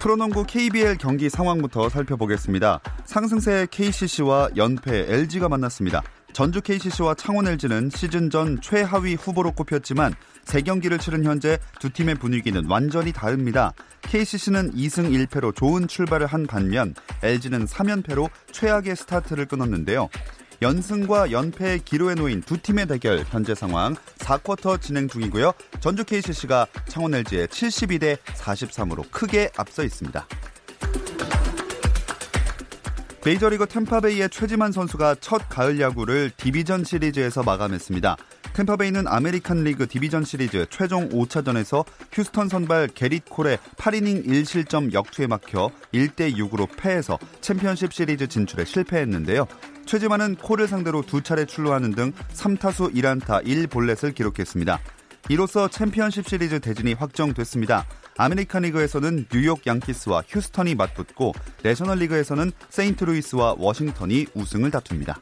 프로농구 KBL 경기 상황부터 살펴보겠습니다. 상승세 KCC와 연패 LG가 만났습니다. 전주 KCC와 창원 LG는 시즌 전 최하위 후보로 꼽혔지만 세 경기를 치른 현재 두 팀의 분위기는 완전히 다릅니다. KCC는 2승 1패로 좋은 출발을 한 반면 LG는 3연패로 최악의 스타트를 끊었는데요. 연승과 연패의 기로에 놓인 두 팀의 대결 현재 상황 4쿼터 진행 중이고요. 전주 KCC가 창원 LG에 72대 43으로 크게 앞서 있습니다. 메이저리그 템파베이의 최지만 선수가 첫 가을 야구를 디비전 시리즈에서 마감했습니다. 템파베이는 아메리칸 리그 디비전 시리즈 최종 5차전에서 휴스턴 선발 게릿 콜의 8이닝 1실점 역투에 막혀 1대 6으로 패해서 챔피언십 시리즈 진출에 실패했는데요. 최지만은 콜을 상대로 두 차례 출루하는 등 3타수 1안타 1볼넷을 기록했습니다. 이로써 챔피언십 시리즈 대진이 확정됐습니다. 아메리칸 리그에서는 뉴욕 양키스와 휴스턴이 맞붙고 내셔널 리그에서는 세인트루이스와 워싱턴이 우승을 다툽니다.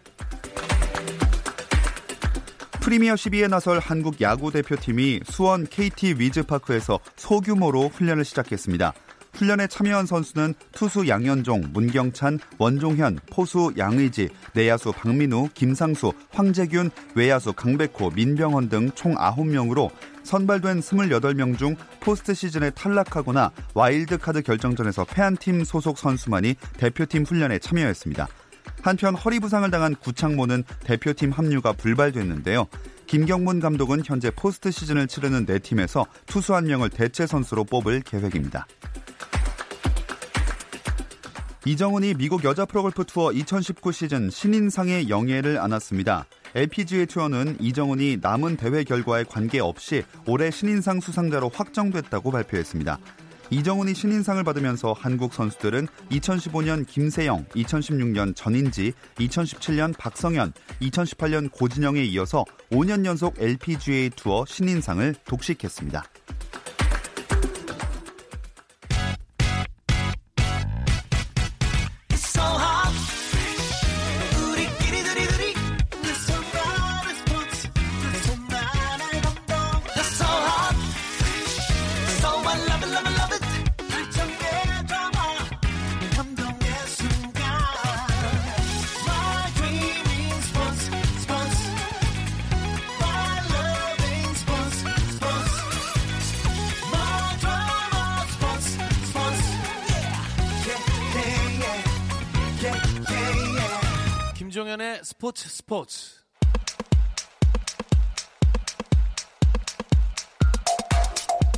프리미어 12에 나설 한국 야구 대표팀이 수원 KT 위즈파크에서 소규모로 훈련을 시작했습니다. 훈련에 참여한 선수는 투수 양현종, 문경찬, 원종현, 포수 양의지, 내야수 박민우, 김상수, 황재균, 외야수 강백호, 민병헌 등 총 9명으로 선발된 28명 중 포스트 시즌에 탈락하거나 와일드카드 결정전에서 패한 팀 소속 선수만이 대표팀 훈련에 참여했습니다. 한편 허리 부상을 당한 구창모는 대표팀 합류가 불발됐는데요. 김경문 감독은 현재 포스트 시즌을 치르는 네 팀에서 투수 한 명을 대체 선수로 뽑을 계획입니다. 이정은이 미국 여자 프로골프 투어 2019 시즌 신인상의 영예를 안았습니다. LPGA 투어는 이정훈이 남은 대회 결과에 관계없이 올해 신인상 수상자로 확정됐다고 발표했습니다. 이정훈이 신인상을 받으면서 한국 선수들은 2015년 김세영, 2016년 전인지, 2017년 박성현, 2018년 고진영에 이어서 5년 연속 LPGA 투어 신인상을 독식했습니다. 김종현의 스포츠 스포츠.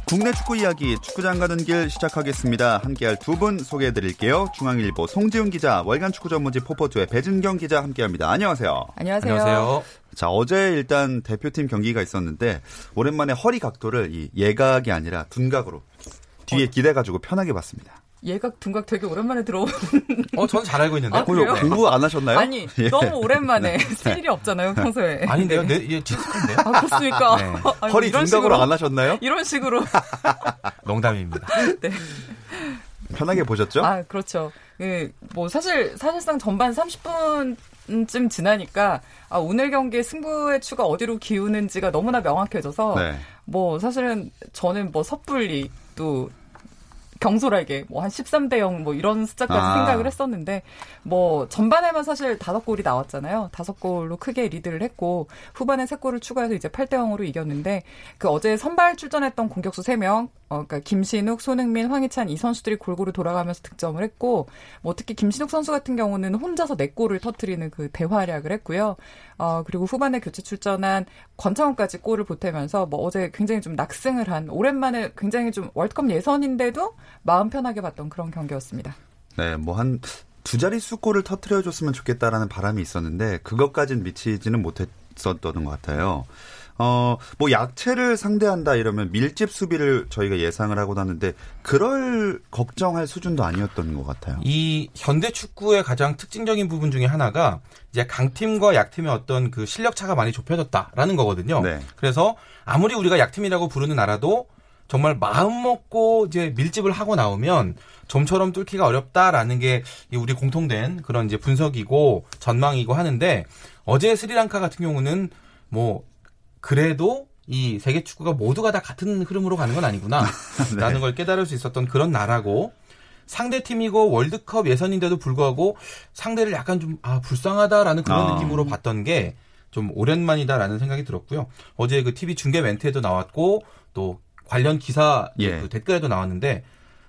국내 축구 이야기 축구장 가는 길 시작하겠습니다. 함께할 두 분 소개해 드릴게요. 중앙일보 송지훈 기자, 월간 축구 전문지 포포투의 배진경 기자 함께합니다. 안녕하세요. 안녕하세요. 안녕하세요. 자 어제 일단 대표팀 경기가 있었는데 오랜만에 허리 각도를 이 예각이 아니라 둔각으로 뒤에 기대가지고 편하게 봤습니다. 예각 둔각 되게 오랜만에 들어온. 어, 전잘 알고 있는데. 아? 공부 안 하셨나요? 아니 예. 너무 오랜만에 쓸 일이 없잖아요 평소에. 아닌데요? 네. 내, 얘 지숙한데요? 아 그렇습니까? 네. 아니, 허리 이런 둔각으로 식으로- 안 하셨나요? 이런 식으로. 농담입니다. 네. 편하게 보셨죠? 아 그렇죠. 그, 뭐 사실 사실상 전반 30분 쯤 지나니까 아, 오늘 경기의 승부의 추가 어디로 기우는지가 너무나 명확해져서 네. 뭐 사실은 저는 뭐 섣불리 또 경솔하게 뭐 한 13대 0 뭐 이런 숫자까지 아. 생각을 했었는데 뭐 전반에만 사실 다섯 골이 나왔잖아요. 다섯 골로 크게 리드를 했고 후반에 세 골을 추가해서 이제 8대 0으로 이겼는데 그 어제 선발 출전했던 공격수 3명 어 그러니까 김신욱, 손흥민, 황희찬 이 선수들이 골고루 돌아가면서 득점을 했고 뭐 특히 김신욱 선수 같은 경우는 혼자서 네 골을 터트리는 그 대활약을 했고요. 어 그리고 후반에 교체 출전한 권창훈까지 골을 보태면서 뭐 어제 굉장히 좀 낙승을 한 오랜만에 굉장히 좀 월드컵 예선인데도 마음 편하게 봤던 그런 경기였습니다. 네, 뭐한 두 자릿수 골을 터트려 줬으면 좋겠다라는 바람이 있었는데 그것까진 미치지는 못했었던 것 같아요. 어, 뭐 약체를 상대한다 이러면 밀집 수비를 저희가 예상을 하고 났는데 그럴 걱정할 수준도 아니었던 것 같아요. 이 현대 축구의 가장 특징적인 부분 중에 하나가 이제 강팀과 약팀의 어떤 그 실력 차가 많이 좁혀졌다라는 거거든요. 네. 그래서 아무리 우리가 약팀이라고 부르는 나라도 정말 마음 먹고 이제 밀집을 하고 나오면 좀처럼 뚫기가 어렵다라는 게 우리 공통된 그런 이제 분석이고 전망이고 하는데 어제 스리랑카 같은 경우는 뭐 그래도 이 세계 축구가 모두가 다 같은 흐름으로 가는 건 아니구나. 네. 라는 걸 깨달을 수 있었던 그런 나라고 상대 팀이고 월드컵 예선인데도 불구하고 상대를 약간 좀 아, 불쌍하다라는 그런 아. 느낌으로 봤던 게 좀 오랜만이다라는 생각이 들었고요. 어제 그 TV 중계 멘트에도 나왔고 또 관련 기사 예. 그 댓글에도 나왔는데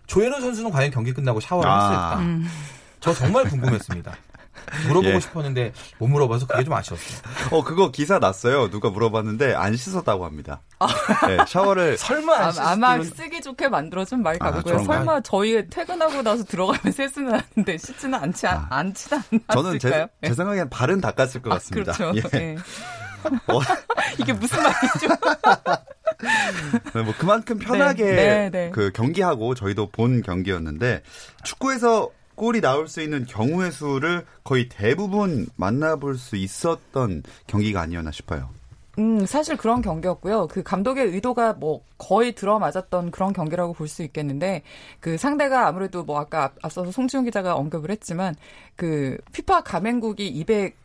조현우 선수는 과연 경기 끝나고 샤워를 아. 했을까? 음. 저 정말 궁금했습니다. 물어보고 예. 싶었는데 못 물어봐서 그게 좀 아쉬웠어요. 어, 그거 기사 났어요. 누가 물어봤는데 안 씻었다고 합니다. 네, 샤워를 설마 안 아, 아마 씻었으면 쓰기 좋게 만들어준 말 아, 같고요. 그런가요? 설마 저희 퇴근하고 나서 들어가면 세수는 하는데 씻지는 않지 않, 아. 않지는 저는 제, 않았을까요? 제 생각엔 발은 닦았을 것 아, 같습니다. 그렇죠. 예. 예. 어, 이게 무슨 말이죠? 네, 뭐 그만큼 편하게 네, 네, 네. 그 경기하고 저희도 본 경기였는데 축구에서 골이 나올 수 있는 경우의 수를 거의 대부분 만나볼 수 있었던 경기가 아니었나 싶어요. 음, 사실 그런 경기였고요. 그 감독의 의도가 뭐 거의 들어맞았던 그런 경기라고 볼 수 있겠는데 그 상대가 아무래도 뭐 아까 앞- 앞서서 송지훈 기자가 언급을 했지만 그 피파 가맹국이 200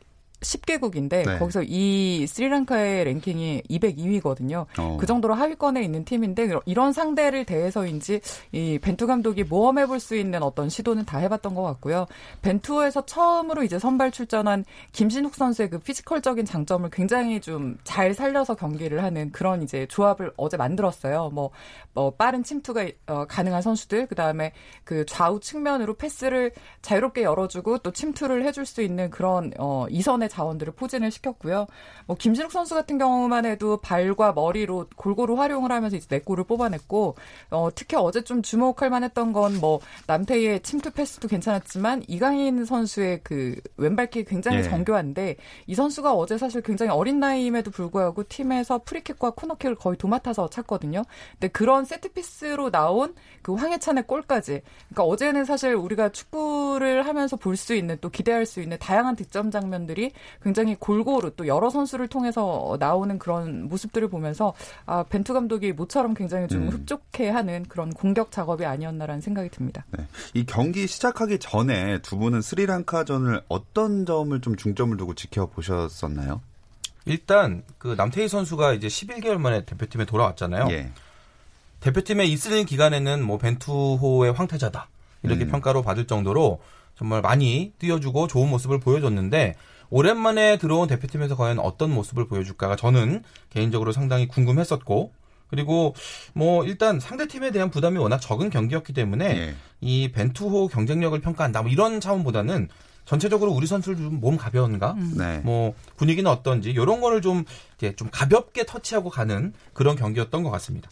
10개국인데 네. 거기서 이 스리랑카의 랭킹이 202위거든요. 어. 그 정도로 하위권에 있는 팀인데 이런 상대를 대해서인지 이 벤투 감독이 모험해 볼 수 있는 어떤 시도는 다 해봤던 것 같고요. 벤투에서 처음으로 이제 선발 출전한 김신욱 선수의 그 피지컬적인 장점을 굉장히 좀 잘 살려서 경기를 하는 그런 이제 조합을 어제 만들었어요. 뭐, 뭐 빠른 침투가 어, 가능한 선수들, 그 다음에 그 좌우 측면으로 패스를 자유롭게 열어주고 또 침투를 해줄 수 있는 그런 어, 이선의 자원들을 포진을 시켰고요. 뭐 김신욱 선수 같은 경우만 해도 발과 머리로 골고루 활용을 하면서 이제 네 골을 뽑아냈고 어, 특히 어제 좀 주목할 만했던 건 뭐 남태희의 침투 패스도 괜찮았지만 이강인 선수의 그 왼발킥이 굉장히 예. 정교한데 이 선수가 어제 사실 굉장히 어린 나이임에도 불구하고 팀에서 프리킥과 코너킥을 거의 도맡아서 찼거든요. 근데 그런 세트피스로 나온 그 황해찬의 골까지. 그러니까 어제는 사실 우리가 축구를 하면서 볼 수 있는 또 기대할 수 있는 다양한 득점 장면들이 굉장히 골고루 또 여러 선수를 통해서 나오는 그런 모습들을 보면서 아 벤투 감독이 모처럼 굉장히 좀 음. 흡족해 하는 그런 공격 작업이 아니었나라는 생각이 듭니다. 네. 이 경기 시작하기 전에 두 분은 스리랑카전을 어떤 점을 좀 중점을 두고 지켜보셨었나요? 일단 그 남태희 선수가 이제 11개월 만에 대표팀에 돌아왔잖아요. 예. 대표팀에 있을 기간에는 뭐 벤투호의 황태자다 이렇게 음. 평가로 받을 정도로 정말 많이 뛰어주고 좋은 모습을 보여줬는데 오랜만에 들어온 대표팀에서 과연 어떤 모습을 보여줄까가 저는 개인적으로 상당히 궁금했었고 그리고 뭐 일단 상대팀에 대한 부담이 워낙 적은 경기였기 때문에 예. 이 벤투호 경쟁력을 평가한다 뭐 이런 차원보다는 전체적으로 우리 선수들 좀 몸 가벼운가 네. 뭐 분위기는 어떤지 이런 거를 좀 이제 좀 가볍게 터치하고 가는 그런 경기였던 것 같습니다.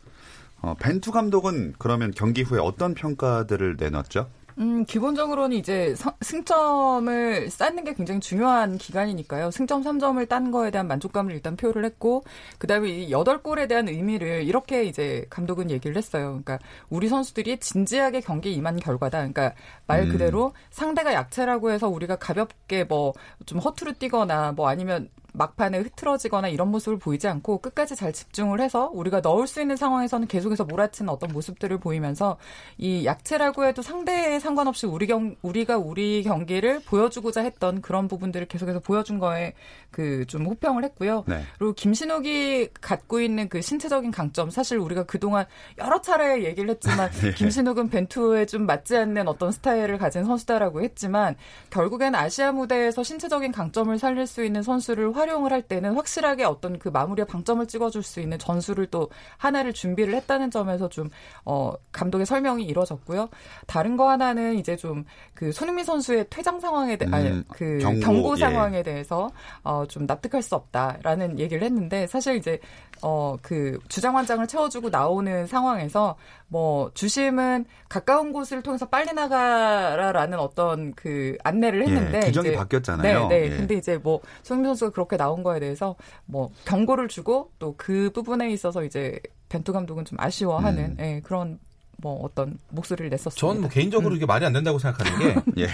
어, 벤투 감독은 그러면 경기 후에 어떤 평가들을 내놨죠? 음, 기본적으로는 이제 서- 승점을 쌓는 게 굉장히 중요한 기간이니까요. 승점 3점을 딴 거에 대한 만족감을 일단 표를 했고, 그 다음에 이 8골에 대한 의미를 이렇게 이제 감독은 얘기를 했어요. 그러니까 우리 선수들이 진지하게 경기에 임한 결과다. 그러니까 말 음. 그대로 상대가 약체라고 해서 우리가 가볍게 뭐 좀 허투루 뛰거나 뭐 아니면 막판에 흐트러지거나 이런 모습을 보이지 않고 끝까지 잘 집중을 해서 우리가 넣을 수 있는 상황에서는 계속해서 몰아치는 어떤 모습들을 보이면서 이 약체라고 해도 상대에 상관없이 우리 경 우리가 우리 경기를 보여주고자 했던 그런 부분들을 계속해서 보여준 거에 그 좀 호평을 했고요. 네. 그리고 김신욱이 갖고 있는 그 신체적인 강점 사실 우리가 그동안 여러 차례 얘기를 했지만 네. 김신욱은 벤투에 좀 맞지 않는 어떤 스타일을 가진 선수다라고 했지만 결국엔 아시아 무대에서 신체적인 강점을 살릴 수 있는 선수를 활용을 할 때는 확실하게 어떤 그 마무리에 방점을 찍어줄 수 있는 전술을 또 하나를 준비를 했다는 점에서 좀 어, 감독의 설명이 이뤄졌고요. 다른 거 하나는 이제 좀 그 손흥민 선수의 퇴장 상황에 대해 음, 그 경고, 경고, 예. 상황에 대해서 어, 좀 납득할 수 없다라는 얘기를 했는데 사실 이제 어, 그 주장 환장을 채워주고 나오는 상황에서 뭐 주심은 가까운 곳을 통해서 빨리 나가라라는 어떤 그 안내를 했는데 예, 규정이 바뀌었잖아요. 네, 네. 예. 근데 이제 뭐 손흥민 선수가 그렇게 이렇게 나온 거에 대해서 뭐 경고를 주고 또 그 부분에 있어서 이제 벤투 감독은 좀 아쉬워하는 음. 예, 그런 뭐 어떤 목소리를 냈었습니다. 저는 뭐 개인적으로 음. 이게 말이 안 된다고 생각하는 게 예.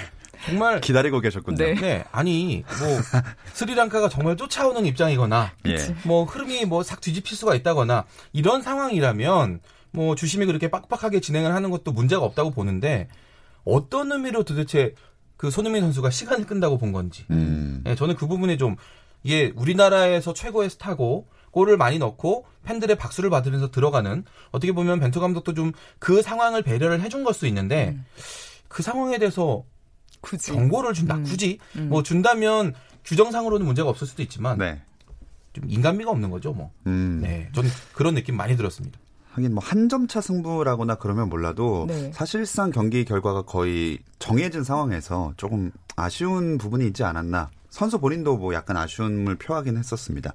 정말 기다리고 계셨군요. 네. 네 아니 뭐 스리랑카가 정말 쫓아오는 입장이거나 예. 뭐 흐름이 뭐 싹 뒤집힐 수가 있다거나 이런 상황이라면 뭐 주심이 그렇게 빡빡하게 진행을 하는 것도 문제가 없다고 보는데 어떤 의미로 도대체 그 손흥민 선수가 시간을 끈다고 본 건지 음. 예, 저는 그 부분에 좀 이게 우리나라에서 최고의 스타고 골을 많이 넣고 팬들의 박수를 받으면서 들어가는 어떻게 보면 벤투 감독도 좀 그 상황을 배려를 해준 걸 수 있는데 음. 그 상황에 대해서 굳이 경고를 준다 음. 굳이 음. 뭐 준다면 규정상으로는 문제가 없을 수도 있지만 네. 좀 인간미가 없는 거죠 뭐. 음. 네, 저는 그런 느낌 많이 들었습니다. 하긴 뭐 한 점 차 승부라거나 그러면 몰라도 네. 사실상 경기 결과가 거의 정해진 상황에서 조금 아쉬운 부분이 있지 않았나. 선수 본인도 뭐 약간 아쉬움을 표하긴 했었습니다.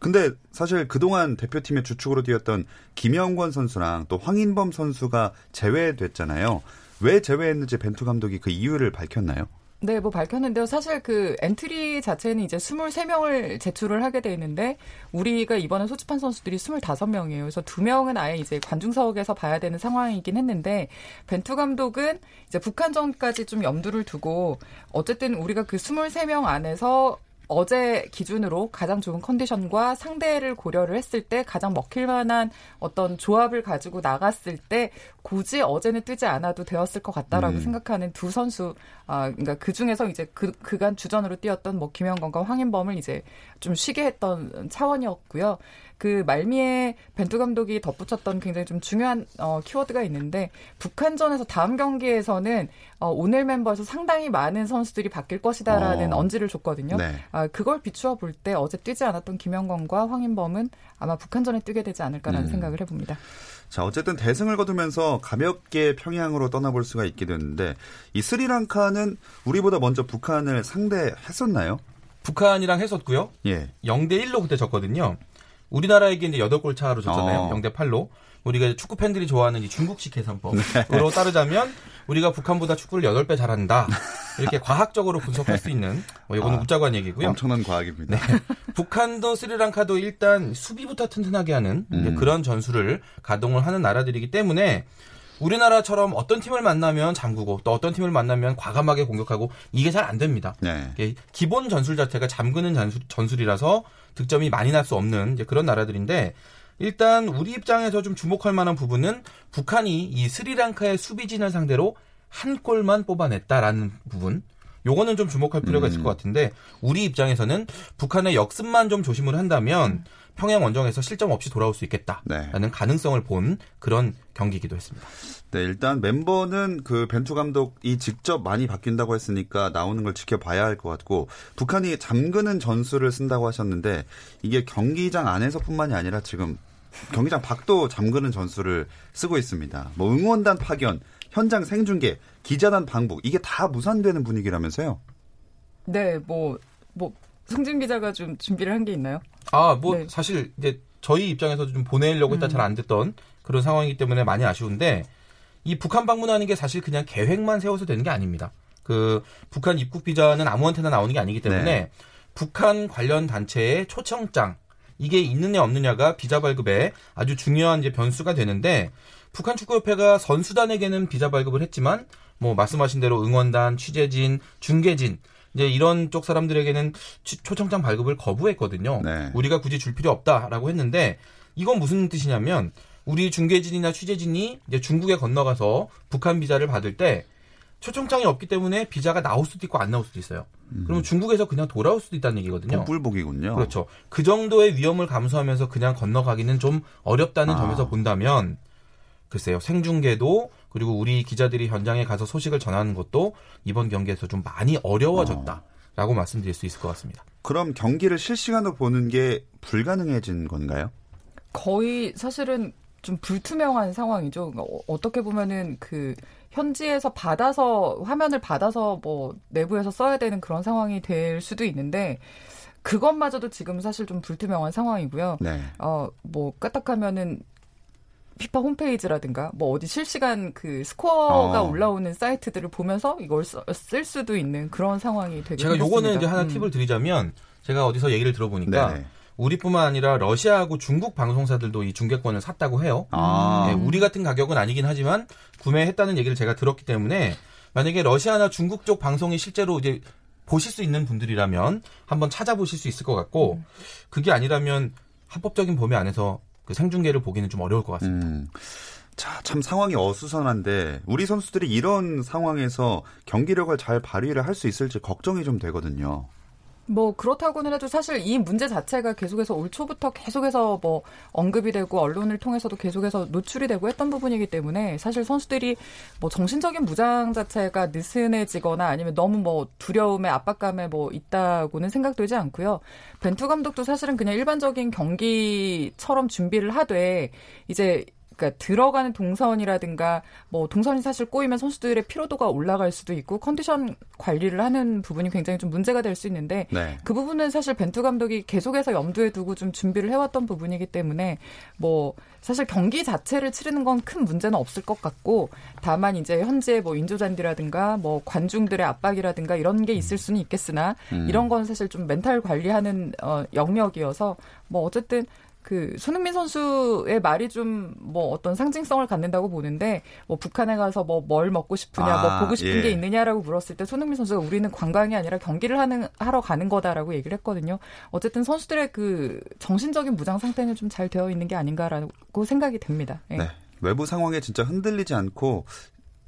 근데 사실 그동안 대표팀의 주축으로 뛰었던 김영권 선수랑 또 황인범 선수가 제외됐잖아요. 왜 제외했는지 벤투 감독이 그 이유를 밝혔나요? 네, 뭐 밝혔는데요. 사실 그 엔트리 자체는 이제 23명을 제출을 하게 돼 있는데 우리가 이번에 소집한 선수들이 25명이에요. 그래서 두 명은 아예 이제 관중석에서 봐야 되는 상황이긴 했는데 벤투 감독은 이제 북한전까지 좀 염두를 두고 어쨌든 우리가 그 23명 안에서 어제 기준으로 가장 좋은 컨디션과 상대를 고려를 했을 때 가장 먹힐 만한 어떤 조합을 가지고 나갔을 때 굳이 어제는 뛰지 않아도 되었을 것 같다라고 음. 생각하는 두 선수 아 그러니까 그 중에서 이제 그 그간 주전으로 뛰었던 뭐 김영건과 황인범을 이제 좀 쉬게 했던 차원이었고요. 그 말미에 벤투 감독이 덧붙였던 굉장히 좀 중요한 어, 키워드가 있는데 북한전에서 다음 경기에서는 어, 오늘 멤버에서 상당히 많은 선수들이 바뀔 것이다라는 어. 언지를 줬거든요. 네. 아, 그걸 비추어 볼 때 어제 뛰지 않았던 김영건과 황인범은 아마 북한전에 뛰게 되지 않을까라는 음. 생각을 해봅니다. 자, 어쨌든 대승을 거두면서 가볍게 평양으로 떠나볼 수가 있게 됐는데 이 스리랑카는 우리보다 먼저 북한을 상대했었나요? 북한이랑 했었고요. 예. 0대 1로 그때 졌거든요. 우리나라에게 이제 8골 차로 졌잖아요. 어. 0대 8로. 우리가 축구 팬들이 좋아하는 이 중국식 계산법으로 네. 따르자면 우리가 북한보다 축구를 8배 잘한다. 이렇게 과학적으로 분석할 수 있는 뭐 이거는 아, 웃자고 한 얘기고요. 엄청난 과학입니다. 북한도 스리랑카도 일단 수비부터 튼튼하게 하는 음. 그런 전술을 가동을 하는 나라들이기 때문에 우리나라처럼 어떤 팀을 만나면 잠그고 또 어떤 팀을 만나면 과감하게 공격하고 이게 잘 안 됩니다. 네. 기본 전술 자체가 잠그는 전술, 전술이라서 득점이 많이 날 수 없는 그런 나라들인데 일단 우리 입장에서 좀 주목할 만한 부분은 북한이 이 스리랑카의 수비진을 상대로 한 골만 뽑아냈다라는 부분. 요거는 좀 주목할 필요가 있을 음. 것 같은데 우리 입장에서는 북한의 역습만 좀 조심을 한다면 평양 원정에서 실점 없이 돌아올 수 있겠다라는 네. 가능성을 본 그런 경기이기도 했습니다. 네, 일단 멤버는 그 벤투 감독이 직접 많이 바뀐다고 했으니까 나오는 걸 지켜봐야 할 것 같고 북한이 잠그는 전술을 쓴다고 하셨는데 이게 경기장 안에서뿐만이 아니라 지금 경기장 밖도 잠그는 전술을 쓰고 있습니다. 뭐 응원단 파견, 현장 생중계, 기자단 방북 이게 다 무산되는 분위기라면서요? 네, 뭐, 뭐, 승진 기자가 좀 준비를 한 게 있나요? 아, 뭐 네. 사실 이제 저희 입장에서도 좀 보내려고 했다 음. 잘안 됐던 그런 상황이기 때문에 많이 아쉬운데 이 북한 방문하는 게 사실 그냥 계획만 세워서 되는 게 아닙니다. 그 북한 입국 비자는 아무한테나 나오는 게 아니기 때문에 네. 북한 관련 단체의 초청장 이게 있느냐 없느냐가 비자 발급에 아주 중요한 이제 변수가 되는데 북한 축구협회가 선수단에게는 비자 발급을 했지만 뭐 말씀하신 대로 응원단, 취재진, 중계진 이제 이런 쪽 사람들에게는 취- 초청장 발급을 거부했거든요. 네. 우리가 굳이 줄 필요 없다라고 했는데 이건 무슨 뜻이냐면 우리 중계진이나 취재진이 이제 중국에 건너가서 북한 비자를 받을 때 초청장이 없기 때문에 비자가 나올 수도 있고 안 나올 수도 있어요. 그러면 중국에서 그냥 돌아올 수도 있다는 얘기거든요. 뿔복이군요. 그렇죠. 그 정도의 위험을 감수하면서 그냥 건너가기는 좀 어렵다는 아. 점에서 본다면 글쎄요. 생중계도 그리고 우리 기자들이 현장에 가서 소식을 전하는 것도 이번 경기에서 좀 많이 어려워졌다라고 말씀드릴 수 있을 것 같습니다. 그럼 경기를 실시간으로 보는 게 불가능해진 건가요? 거의 사실은 좀 불투명한 상황이죠. 그러니까 어- 어떻게 보면은 그 현지에서 받아서 화면을 받아서 뭐 내부에서 써야 되는 그런 상황이 될 수도 있는데 그것마저도 지금 사실 좀 불투명한 상황이고요. 네. 어뭐 까딱하면은 피파 홈페이지라든가 뭐 어디 실시간 그 스코어가 어. 올라오는 사이트들을 보면서 이걸 써- 쓸 수도 있는 그런 상황이 되게 제가 요거는. 이제 하나 음. 팁을 드리자면 제가 어디서 얘기를 들어보니까 네네. 우리뿐만 아니라 러시아하고 중국 방송사들도 이 중계권을 샀다고 해요. 아. 네, 우리 같은 가격은 아니긴 하지만 구매했다는 얘기를 제가 들었기 때문에 만약에 러시아나 중국 쪽 방송이 실제로 이제 보실 수 있는 분들이라면 한번 찾아보실 수 있을 것 같고 그게 아니라면 합법적인 범위 안에서 그 생중계를 보기는 좀 어려울 것 같습니다. 음. 자, 참 상황이 어수선한데 우리 선수들이 이런 상황에서 경기력을 잘 발휘를 할 수 있을지 걱정이 좀 되거든요. 뭐 그렇다고는 해도 사실 이 문제 자체가 계속해서 올 초부터 계속해서 뭐 언급이 되고 언론을 통해서도 계속해서 노출이 되고 했던 부분이기 때문에 사실 선수들이 뭐 정신적인 무장 자체가 느슨해지거나 아니면 너무 뭐 두려움에 압박감에 뭐 있다고는 생각되지 않고요. 벤투 감독도 사실은 그냥 일반적인 경기처럼 준비를 하되 이제 그러니까 들어가는 동선이라든가 뭐 동선이 사실 꼬이면 선수들의 피로도가 올라갈 수도 있고 컨디션 관리를 하는 부분이 굉장히 좀 문제가 될 수 있는데 네. 그 부분은 사실 벤투 감독이 계속해서 염두에 두고 좀 준비를 해왔던 부분이기 때문에 뭐 사실 경기 자체를 치르는 건 큰 문제는 없을 것 같고 다만 이제 현재 뭐 인조잔디라든가 뭐 관중들의 압박이라든가 이런 게 있을 수는 있겠으나 음. 이런 건 사실 좀 멘탈 관리하는 어, 영역이어서 뭐 어쨌든 그 손흥민 선수의 말이 좀 뭐 어떤 상징성을 갖는다고 보는데 뭐 북한에 가서 뭐 뭘 먹고 싶으냐 아, 뭐 보고 싶은 예. 게 있느냐라고 물었을 때 손흥민 선수가 우리는 관광이 아니라 경기를 하는 하러 가는 거다라고 얘기를 했거든요. 어쨌든 선수들의 그 정신적인 무장 상태는 좀 잘 되어 있는 게 아닌가라고 생각이 됩니다. 예. 네. 외부 상황에 진짜 흔들리지 않고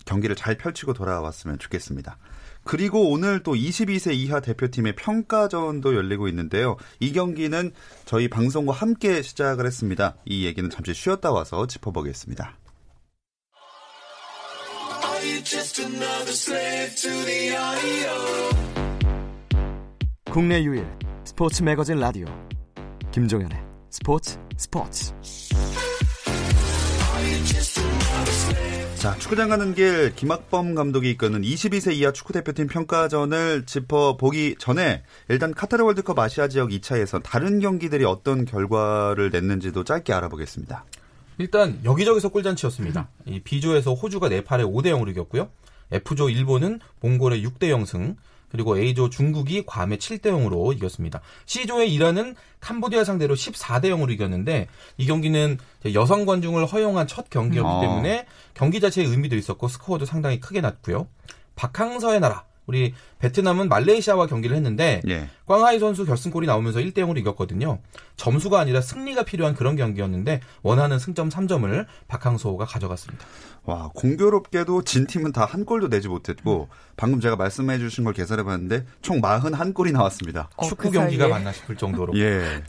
경기를 잘 펼치고 돌아왔으면 좋겠습니다. 그리고 오늘 또 22세 이하 대표팀의 평가전도 열리고 있는데요. 이 경기는 저희 방송과 함께 시작을 했습니다. 이 얘기는 잠시 쉬었다 와서 짚어보겠습니다. 국내 유일 스포츠 매거진 라디오 김종현의 스포츠 스포츠 자, 축구장 가는 길 김학범 감독이 이끄는 22세 이하 축구 대표팀 평가전을 짚어보기 전에 일단 카타르 월드컵 아시아 지역 2차에서 다른 경기들이 어떤 결과를 냈는지도 짧게 알아보겠습니다. 일단 여기저기서 꿀잔치였습니다. 이 B조에서 호주가 네팔에 5대 0으로 이겼고요. F조 일본은 몽골의 6대 0승, 그리고 A조 중국이 괌에 7대 0으로 이겼습니다. C조의 이란은 캄보디아 상대로 14대 0으로 이겼는데 이 경기는 여성 관중을 허용한 첫 경기였기 음. 때문에 경기 자체의 의미도 있었고 스코어도 상당히 크게 났고요. 박항서의 나라 우리 베트남은 말레이시아와 경기를 했는데 예. 꽝하이 선수 결승골이 나오면서 1대 0으로 이겼거든요. 점수가 아니라 승리가 필요한 그런 경기였는데 원하는 승점 3점을 박항서가 가져갔습니다. 와, 공교롭게도 진 팀은 다 한 골도 내지 못했고, 방금 제가 말씀해 주신 걸 계산해 봤는데, 총 41골이 나왔습니다. 어, 축구 그 경기가. 맞나 싶을 정도로 예.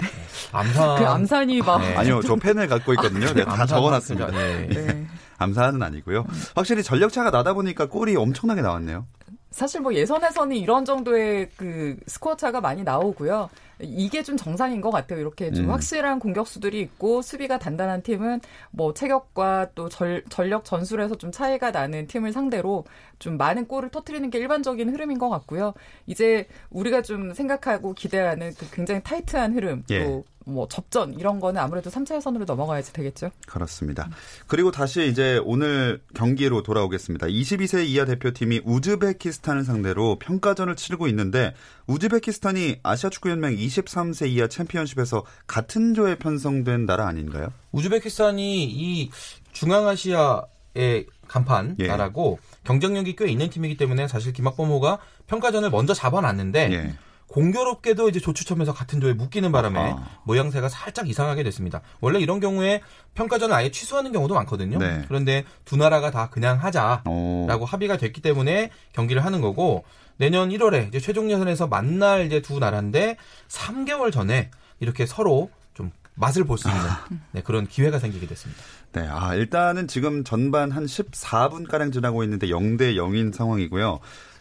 암산 그 암산이 막 네. 아니요, 저 펜을 갖고 있거든요. 네, 다 적어놨습니다. 네. 네. 암사는 아니고요. 확실히 전력차가 나다 보니까 골이 엄청나게 나왔네요. 사실 뭐 예선에서는 이런 정도의 그 스코어 차가 많이 나오고요. 이게 좀 정상인 것 같아요. 이렇게 좀 음. 확실한 공격수들이 있고 수비가 단단한 팀은 뭐 체격과 또 절, 전력 전술에서 좀 차이가 나는 팀을 상대로 좀 많은 골을 터트리는 게 일반적인 흐름인 것 같고요. 이제 우리가 좀 생각하고 기대하는 그 굉장히 타이트한 흐름 예. 또뭐 접전 이런 거는 아무래도 3차 예선으로 넘어가야지 되겠죠. 그렇습니다. 그리고 다시 이제 오늘 경기로 돌아오겠습니다. 22세 이하 대표팀이 우즈베키스탄을 상대로 평가전을 치르고 있는데 우즈베키스탄이 아시아 축구 연맹 23세 이하 챔피언십에서 같은 조에 편성된 나라 아닌가요? 우즈베키스탄이 이 중앙아시아의 간판 예. 나라고 경쟁력이 꽤 있는 팀이기 때문에 사실 김학범호가 평가전을 먼저 잡아놨는데 예. 공교롭게도 이제 조추첨에서 같은 조에 묶이는 바람에 아하. 모양새가 살짝 이상하게 됐습니다. 원래 이런 경우에 평가전을 아예 취소하는 경우도 많거든요. 네. 그런데 두 나라가 다 그냥 하자라고 오. 합의가 됐기 때문에 경기를 하는 거고 내년 1월에 이제 최종 예선에서 만날 이제 두 나라인데 3개월 전에 이렇게 서로 좀 맛을 볼 수 있는 네, 그런 기회가 생기게 됐습니다. 네, 아, 일단은 지금 전반 한 14분가량 지나고 있는데 0대 0인 상황이고요.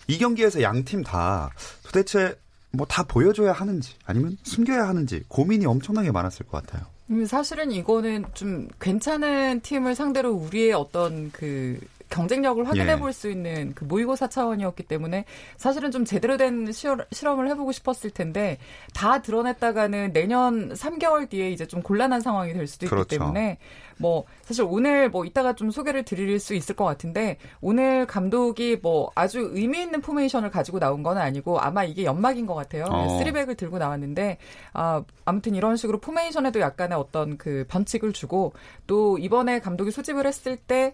이 경기에서 양 팀 다 도대체 뭐 다 보여줘야 하는지 아니면 숨겨야 하는지 고민이 엄청나게 많았을 것 같아요. 음, 사실은 이거는 좀 괜찮은 팀을 상대로 우리의 어떤 그 경쟁력을 확인해 예. 볼수 있는 그 모의고사 차원이었기 때문에 사실은 좀 제대로 된 시월- 실험을 해보고 싶었을 텐데 다 드러냈다가는 내년 3개월 뒤에 이제 좀 곤란한 상황이 될 수도 있기 그렇죠. 때문에 뭐 사실 오늘 뭐 이따가 좀 소개를 드릴 수 있을 것 같은데 오늘 감독이 뭐 아주 의미 있는 포메이션을 가지고 나온 건 아니고 아마 이게 연막인 것 같아요. 어. 쓰리백을 들고 나왔는데 아 아무튼 이런 식으로 포메이션에도 약간의 어떤 그 변칙을 주고 또 이번에 감독이 소집을 했을 때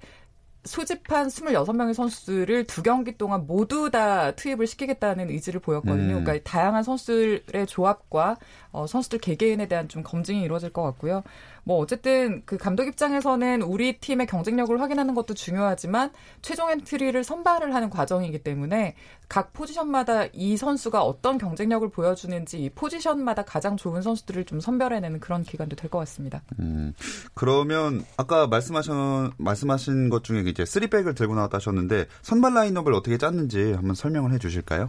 소집한 26명의 선수들을 두 경기 동안 모두 다 투입을 시키겠다는 의지를 보였거든요. 음. 그러니까 다양한 선수들의 조합과 어, 선수들 개개인에 대한 좀 검증이 이루어질 것 같고요. 뭐 어쨌든 그 감독 입장에서는 우리 팀의 경쟁력을 확인하는 것도 중요하지만 최종 엔트리를 선발을 하는 과정이기 때문에 각 포지션마다 이 선수가 어떤 경쟁력을 보여주는지 이 포지션마다 가장 좋은 선수들을 좀 선별해내는 그런 기간도 될 것 같습니다. 음, 그러면 아까 말씀하신 말씀하신 것 중에 이제 쓰리백을 들고 나왔다 하셨는데 선발 라인업을 어떻게 짰는지 한번 설명을 해 주실까요?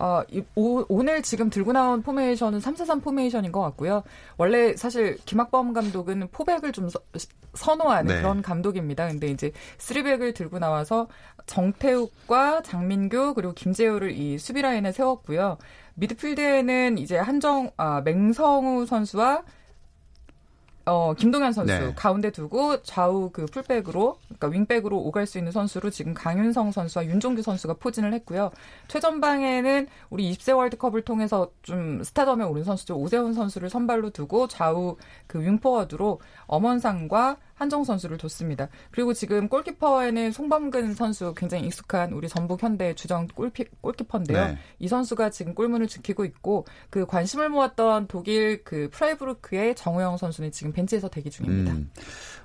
어, 이- 오, 오늘 지금 들고 나온 포메이션은 343 포메이션인 것 같고요. 원래 사실 김학범 감독은 포백을 좀 서- 선호하는 네. 그런 감독입니다. 근데 이제 쓰리백을 들고 나와서 정태욱과 장민규 그리고 김재우를 이 수비 라인에 세웠고요. 미드필드에는 이제 한정 아, 맹성웅 선수와 어, 김동현 선수 네. 가운데 두고 좌우 그 풀백으로 그러니까 윙백으로 오갈 수 있는 선수로 지금 강윤성 선수와 윤종규 선수가 포진을 했고요. 최전방에는 우리 20세 월드컵을 통해서 좀 스타덤에 오른 선수죠. 오세훈 선수를 선발로 두고 좌우 그 윙포워드로 엄원상과 한정 선수를 뒀습니다. 그리고 지금 골키퍼에는 송범근 선수 굉장히 익숙한 우리 전북 현대 주전 골피, 골키퍼인데요. 네. 이 선수가 지금 골문을 지키고 있고 그 관심을 모았던 독일 그 프라이부르크의 정우영 선수는 지금 벤치에서 대기 중입니다. 음,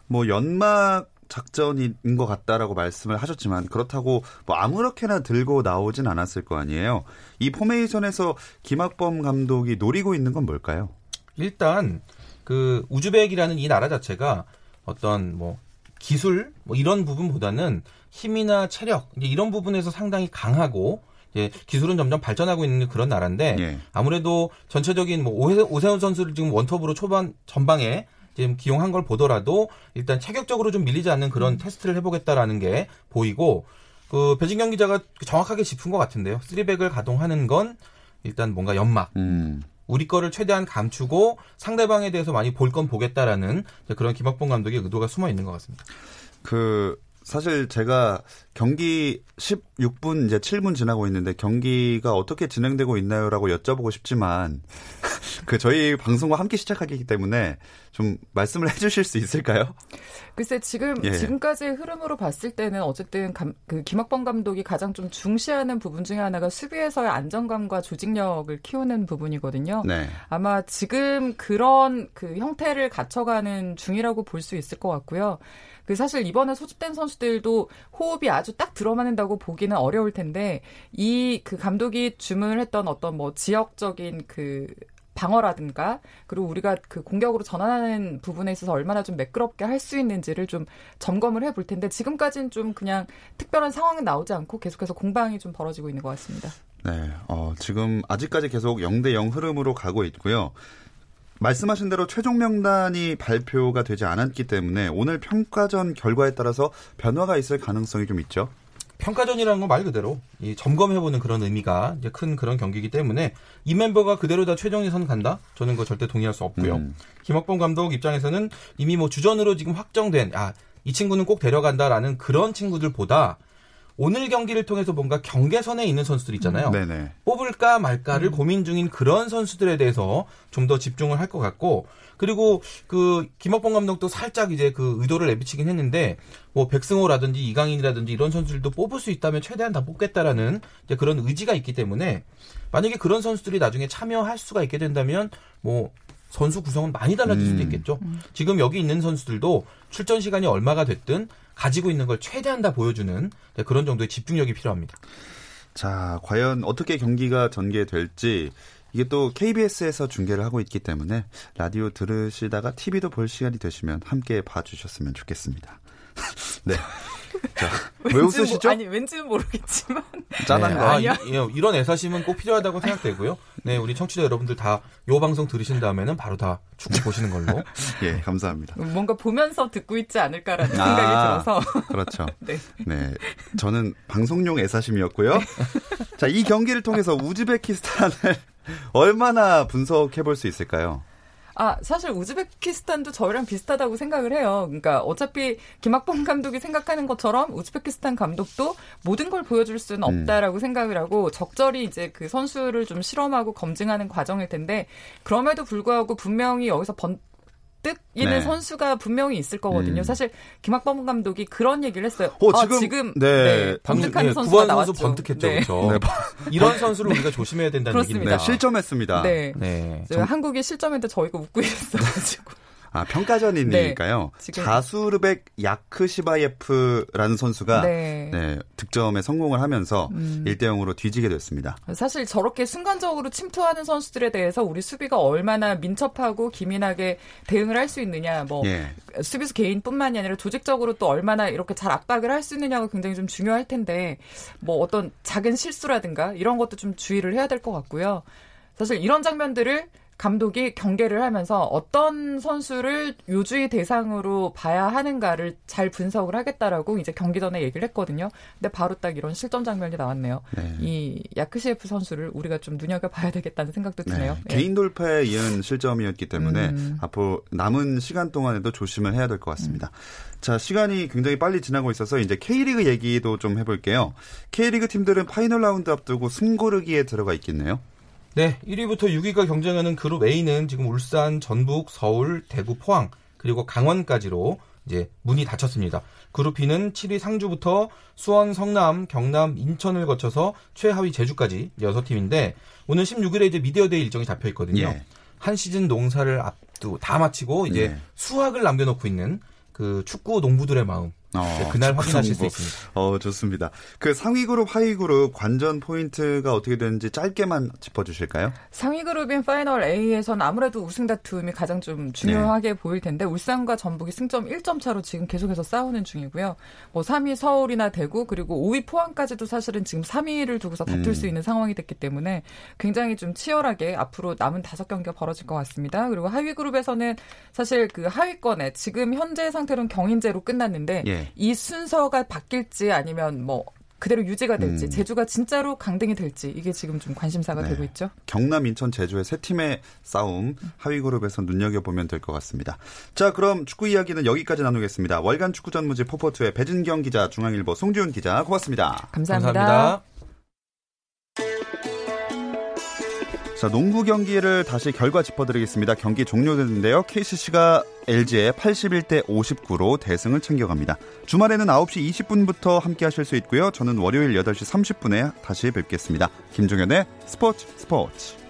뭐 연막 작전인 것 같다라고 말씀을 하셨지만 그렇다고 뭐 아무렇게나 들고 나오진 않았을 거 아니에요. 이 포메이션에서 김학범 감독이 노리고 있는 건 뭘까요? 일단 그 우즈벡이라는 이 나라 자체가 어떤 뭐 기술 뭐 이런 부분보다는 힘이나 체력 이제 이런 부분에서 상당히 강하고 이제 기술은 점점 발전하고 있는 그런 나라인데 예. 아무래도 전체적인 뭐 오세, 오세훈 선수를 지금 원톱으로 초반 전방에 지금 기용한 걸 보더라도 일단 체격적으로 좀 밀리지 않는 그런 테스트를 해보겠다라는 게 보이고 그 배진경 기자가 정확하게 짚은 것 같은데요. 쓰리백을 가동하는 건 일단 뭔가 연막 음, 우리 거를 최대한 감추고 상대방에 대해서 많이 볼 건 보겠다라는 그런 김학봉 감독의 의도가 숨어 있는 것 같습니다. 그 사실 제가 경기 16분 이제 7분 지나고 있는데 경기가 어떻게 진행되고 있나요라고 여쭤보고 싶지만 그 저희 방송과 함께 시작하기 때문에 좀 말씀을 해주실 수 있을까요? 글쎄 지금 예. 지금까지의 흐름으로 봤을 때는 어쨌든 감, 그 김학범 감독이 가장 좀 중시하는 부분 중에 하나가 수비에서의 안정감과 조직력을 키우는 부분이거든요. 네. 아마 지금 그런 그 형태를 갖춰가는 중이라고 볼 수 있을 것 같고요. 그 사실 이번에 소집된 선수들도 호흡이 아주 딱 들어맞는다고 보기는 어려울 텐데 이 그 감독이 주문을 했던 어떤 뭐 지역적인 그 방어라든가 그리고 우리가 그 공격으로 전환하는 부분에 있어서 얼마나 좀 매끄럽게 할 수 있는지를 좀 점검을 해볼 텐데 지금까지는 좀 그냥 특별한 상황이 나오지 않고 계속해서 공방이 좀 벌어지고 있는 것 같습니다. 네, 어, 지금 아직까지 계속 0대 0 흐름으로 가고 있고요. 말씀하신 대로 최종 명단이 발표가 되지 않았기 때문에 오늘 평가전 결과에 따라서 변화가 있을 가능성이 좀 있죠. 평가전이라는 건 말 그대로 이 점검해보는 그런 의미가 이제 큰 그런 경기이기 때문에 이 멤버가 그대로 다 최종 예선 간다? 저는 그거 절대 동의할 수 없고요. 음. 김학범 감독 입장에서는 이미 뭐 주전으로 지금 확정된 아 이 친구는 꼭 데려간다라는 그런 친구들보다 오늘 경기를 통해서 뭔가 경계선에 있는 선수들 있잖아요. 네네. 뽑을까 말까를 고민 중인 그런 선수들에 대해서 좀 더 집중을 할 것 같고 그리고 그 김학범 감독도 살짝 이제 그 의도를 내비치긴 했는데 뭐 백승호라든지 이강인이라든지 이런 선수들도 뽑을 수 있다면 최대한 다 뽑겠다라는 이제 그런 의지가 있기 때문에 만약에 그런 선수들이 나중에 참여할 수가 있게 된다면 뭐 선수 구성은 많이 달라질 수도 음. 있겠죠. 지금 여기 있는 선수들도 출전 시간이 얼마가 됐든 가지고 있는 걸 최대한 다 보여주는 이제 그런 정도의 집중력이 필요합니다. 자, 과연 어떻게 경기가 전개될지 이게 또 KBS에서 중계를 하고 있기 때문에 라디오 들으시다가 TV도 볼 시간이 되시면 함께 봐주셨으면 좋겠습니다. 네. 자, 왜 웃으시죠? 아니 왠지는 모르겠지만 짠한 네, 거. 아, 아니야. 이, 예, 이런 애사심은 꼭 필요하다고 생각되고요. 네, 우리 청취자 여러분들 다 요 방송 들으신 다음에는 바로 다 축구 보시는 걸로. 예, 감사합니다. 뭔가 보면서 듣고 있지 않을까라는 아. 생각이 들어서 그렇죠. 네. 네. 저는 방송용 애사심이었고요. 자, 이 경기를 통해서 우즈베키스탄을 얼마나 분석해 볼 수 있을까요? 아, 사실 우즈베키스탄도 저희랑 비슷하다고 생각을 해요. 그러니까 어차피 김학범 감독이 생각하는 것처럼 우즈베키스탄 감독도 모든 걸 보여줄 수는 음. 없다라고 생각을 하고 적절히 이제 그 선수를 좀 실험하고 검증하는 과정일 텐데 그럼에도 불구하고 분명히 여기서 번 뜩 이는 네. 선수가 분명히 있을 거거든요. 음. 사실 김학범 감독이 그런 얘기를 했어요. 어, 아, 지금- 네, 방금 번뜩하는 예, 선수가 나왔죠. 선수 번뜩했죠. 네. 그렇죠. 네, 이런 선수를 우리가 조심해야 된다는 그렇습니다. 얘기입니다. 네, 실점했습니다. 네. 네. 저 한국이 실점했는데 저희가 웃고 있었어가지고. 아, 평가전이니까요. 네, 자수르백 야크시바예프라는 선수가 네. 네. 득점에 성공을 하면서 음. 1대 0으로 뒤지게 됐습니다. 사실 저렇게 순간적으로 침투하는 선수들에 대해서 우리 수비가 얼마나 민첩하고 기민하게 대응을 할 수 있느냐, 뭐 예. 수비수 개인뿐만이 아니라 조직적으로 또 얼마나 이렇게 잘 압박을 할 수 있느냐가 굉장히 좀 중요할 텐데, 뭐 어떤 작은 실수라든가 이런 것도 좀 주의를 해야 될 것 같고요. 사실 이런 장면들을 감독이 경계를 하면서 어떤 선수를 요주의 대상으로 봐야 하는가를 잘 분석을 하겠다라고 이제 경기 전에 얘기를 했거든요. 근데 바로 딱 이런 실점 장면이 나왔네요. 네. 이 야크시에프 선수를 우리가 좀 눈여겨봐야 되겠다는 생각도 드네요. 네. 개인 돌파에 이은 실점이었기 때문에 음. 앞으로 남은 시간 동안에도 조심을 해야 될 것 같습니다. 자, 시간이 굉장히 빨리 지나고 있어서 이제 K리그 얘기도 좀 해볼게요. K리그 팀들은 파이널 라운드 앞두고 숨고르기에 들어가 있겠네요. 네, 1위부터 6위가 경쟁하는 그룹 A는 지금 울산, 전북, 서울, 대구, 포항 그리고 강원까지로 이제 문이 닫혔습니다. 그룹 B는 7위 상주부터 수원, 성남, 경남, 인천을 거쳐서 최하위 제주까지 6팀인데 오늘 16일에 이제 미디어데이 일정이 잡혀 있거든요. 예. 한 시즌 농사를 앞두 다 마치고 이제 네. 수확을 남겨놓고 있는 그 축구 농부들의 마음 어, 네, 그날 확인하실 수 농구. 있습니다. 어, 좋습니다. 그 상위 그룹, 하위 그룹 관전 포인트가 어떻게 되는지 짧게만 짚어주실까요? 상위 그룹인 파이널 A에서는 아무래도 우승 다툼이 가장 좀 중요하게 보일 텐데 울산과 전북이 승점 1점 차로 지금 계속해서 싸우는 중이고요. 뭐 3위 서울이나 대구 그리고 5위 포항까지도 사실은 지금 3위를 두고서 다툴 음. 수 있는 상황이 됐기 때문에 굉장히 좀 치열하게 앞으로 남은 다섯 경기가 벌어질 것 같습니다. 그리고 하위 그룹에서는 사실 그 하위권에 지금 현재 상태로는 경인제로 끝났는데 예. 이 순서가 바뀔지 아니면 뭐 그대로 유지가 될지 음. 제주가 진짜로 강등이 될지 이게 지금 좀 관심사가 네. 되고 있죠. 경남, 인천, 제주의 세 팀의 싸움 하위 그룹에서 눈여겨 보면 될 것 같습니다. 자, 그럼 축구 이야기는 여기까지 나누겠습니다. 월간 축구 전무지 포포투의 배진경 기자, 중앙일보 송지훈 기자, 고맙습니다. 감사합니다. 감사합니다. 자, 농구 경기를 다시 결과 짚어드리겠습니다. 경기 종료됐는데요. KCC가 LG에 81대 59로 대승을 챙겨갑니다. 주말에는 9시 20분부터 함께 하실 수 있고요. 저는 월요일 8시 30분에 다시 뵙겠습니다. 김종현의 스포츠 스포츠.